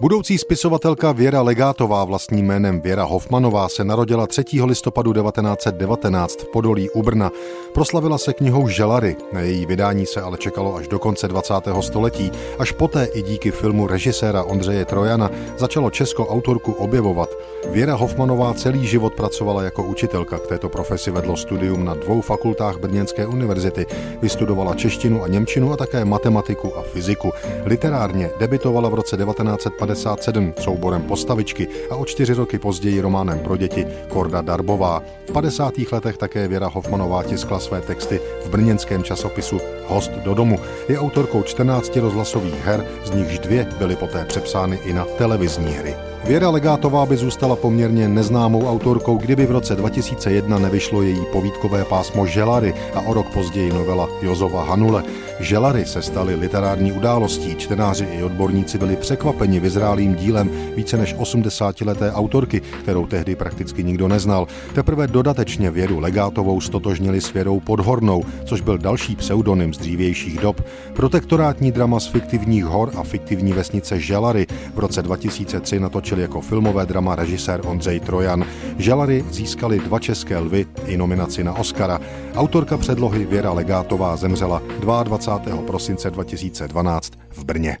Budoucí spisovatelka Věra Legátová vlastním jménem Věra Hofmanová se narodila 3. listopadu 1919 v Podolí u Brna. Proslavila se knihou Želary, na její vydání se ale čekalo až do konce 20. století. Až poté i díky filmu režiséra Ondřeje Trojana začalo českou autorku objevovat. Věra Hofmanová celý život pracovala jako učitelka. K této profesi vedlo studium na dvou fakultách Brněnské univerzity. Vystudovala češtinu a němčinu a také matematiku a fyziku. Literárně debitovala v roce 1950 1957 souborem Postavičky a o čtyři roky později románem pro děti Korda Darbová. V 50. letech také Věra Hofmanová tiskla své texty v brněnském časopisu Host do domu. Je autorkou 14 rozhlasových her, z nichž dvě byly poté přepsány i na televizní hry. Věra Legátová by zůstala poměrně neznámou autorkou, kdyby v roce 2001 nevyšlo její povídkové pásmo Želary a o rok později novela Jozova Hanule. Želary se staly literární událostí, čtenáři i odborníci byli překvapeni vyzrálým dílem více než 80-leté autorky, kterou tehdy prakticky nikdo neznal. Teprve dodatečně Věru Legátovou stotožnili s Věrou Podhornou, což byl další pseudonym z dřívějších dob. Protektorátní drama z fiktivních hor a fiktivní vesnice Želary v roce 2003 natočil jako filmové drama režisér Ondřej Trojan. Želary získali dva české lvy i nominaci na Oscara. Autorka předlohy Věra Legátová zemřela 22 prosince 2012 v Brně.